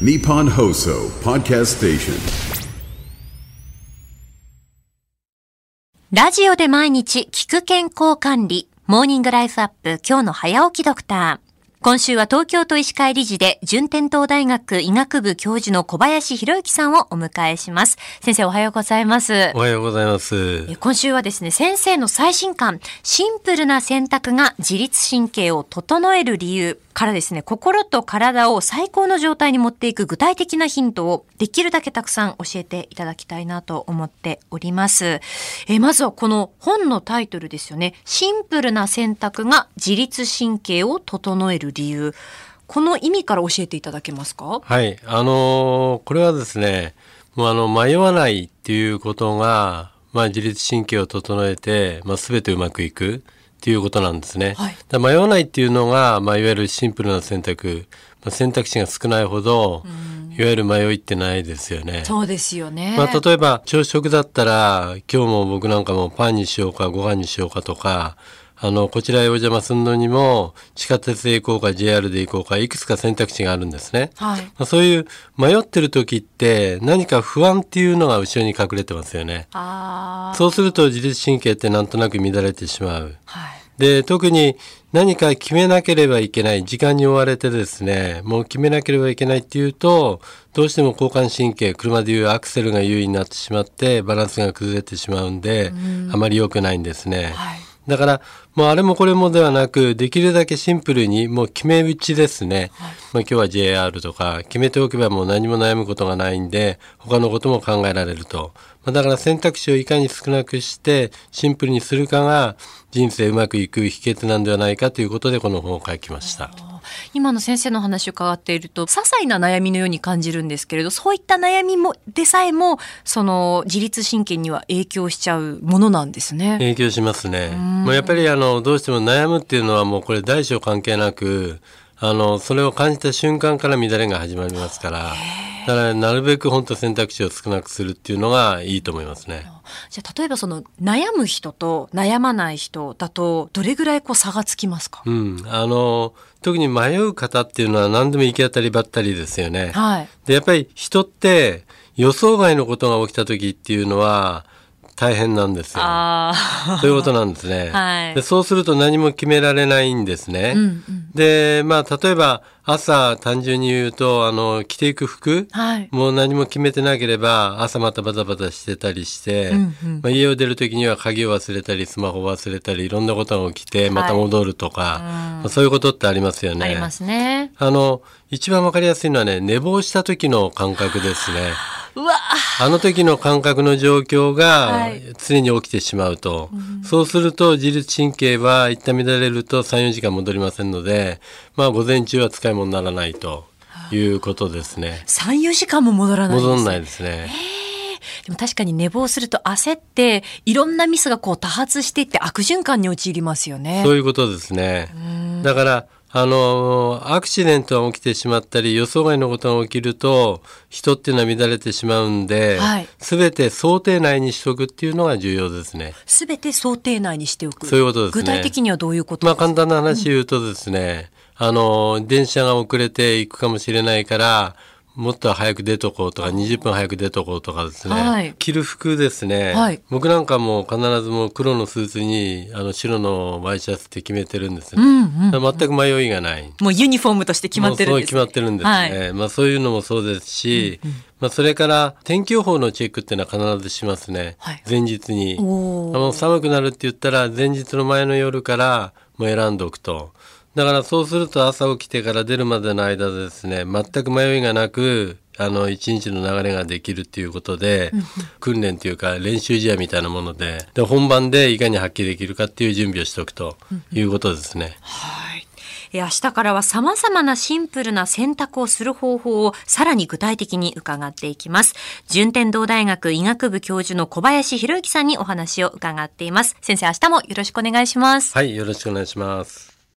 Nippon Hoso Podcast Station. ラジオで毎日聞く健康管理、モーニングライフアップ今日の早起きドクター。今週は東京都医師会理事で、順天堂大学医学部教授の小林博之さんをお迎えします。先生おはようございます。おはようございます。え今週はですね、先生の最新刊、シンプルな選択が自律神経を整える理由からですね、心と体を最高の状態に持っていく具体的なヒントをできるだけたくさん教えていただきたいなと思っております。えまずはこの本のタイトルですよね。シンプルな選択が自律神経を整える理由。この意味から教えていただけますか？はい、あのーこれはですね、もうあの迷わないっていうことが、まあ自律神経を整えて、まあすべてうまくいくっていうことなんですね。はい迷わないっていうのが、まあいわゆるシンプルな選択、まあ、選択肢が少ないほど、いわゆる迷いってないですよね。そうですよね。まあ、例えば朝食だったら今日も僕なんかもパンにしようかご飯にしようかとかあのこちらへお邪魔するのにも地下鉄で行こうか JR で行こうかいくつか選択肢があるんですね。はい。まあそういう迷ってる時って何か不安っていうのが後ろに隠れてますよね。ああ。そうすると自律神経ってなんとなく乱れてしまう。はい。で特に何か決めなければいけない時間に追われてですねもう決めなければいけないっていうとどうしても交感神経車でいうアクセルが優位になってしまってバランスが崩れてしまうんであまり良くないんですね。はい。だからもうあれもこれもではなくできるだけシンプルにもう決め打ちですね、まあ、今日は JR とか決めておけばもう何も悩むことがないんで他のことも考えられると、まあ、だから選択肢をいかに少なくしてシンプルにするかが人生うまくいく秘訣なんではないかということでこの本を書きました。今の先生の話を伺っていると些細な悩みのように感じるんですけれどそういった悩みもでさえもその自律神経には影響しちゃうものなんですね。影響しますね。もうやっぱりあのどうしても悩むっていうのはもうこれ大小関係なくあのそれを感じた瞬間から乱れが始まりますからだからなるべく本当選択肢を少なくするっていうのがいいと思いますね。じゃあ例えばその悩む人と悩まない人だとどれぐらいこう差がつきますか、うん、あの特に迷う方っていうのは何でも行き当たりばったりですよね。はい。でやっぱり人って予想外のことが起きた時っていうのは大変なんですよ。ああ。そういうことなんですね。はいでそうすると何も決められないんですね。うんうん。でまあ例えば朝単純に言うとあの着ていく服はい。もう何も決めてなければ朝またバタバタしてたりして、うんうんまあ、家を出る時には鍵を忘れたりスマホを忘れたりいろんなことが起きてまた戻るとか、まあそういうことってありますよね。ありますね。あの一番わかりやすいのはね寝坊した時の感覚ですね。うわあの時の感覚の状況はがい常に起きてしまうと、そうすると自律神経は一旦乱れると34時間戻りませんのでまあ午前中は使い物にならないということですね。3、4時間も戻らないです。戻んないですね。でも確かに寝坊すると焦っていろんなミスがこう多発していって悪循環に陥りますよね。そういうことですね。だからあのアクシデントが起きてしまったり予想外のことが起きると人っていうのは乱れてしまうんで、はい全て想定内にしとくっていうのが重要ですね。すべて想定内にしておく。そういうことですね具体的にはどういうことまあですか、簡単な話言うとですね、あの電車が遅れていくかもしれないからもっと早く出とこうとか20分早く出とこうとかですね、はい着る服ですね、はい僕なんかも必ずもう黒のスーツにあの白のワイシャツって決めてるんですね、うんうん全く迷いがない。もうユニフォームとして決まってるんです、もうそう決まってるんですね。はい。まあそういうのもそうですし、まあそれから天気予報のチェックっていうのは必ずしますね。はい前日に。あの寒くなるって言ったら前日の前の夜からもう選んでおくと。だからそうすると朝起きてから出るまでの間ですね全く迷いがなくあの一日の流れができるっていうことで、訓練というか練習試合みたいなものでで本番でいかに発揮できるかっていう準備をしておくということですね。はい。え明日からは様々なシンプルな選択をする方法をさらに具体的に伺っていきます。順天堂大学医学部教授の小林博之さんにお話を伺っています。先生、明日もよろしくお願いします。はい、よろしくお願いします。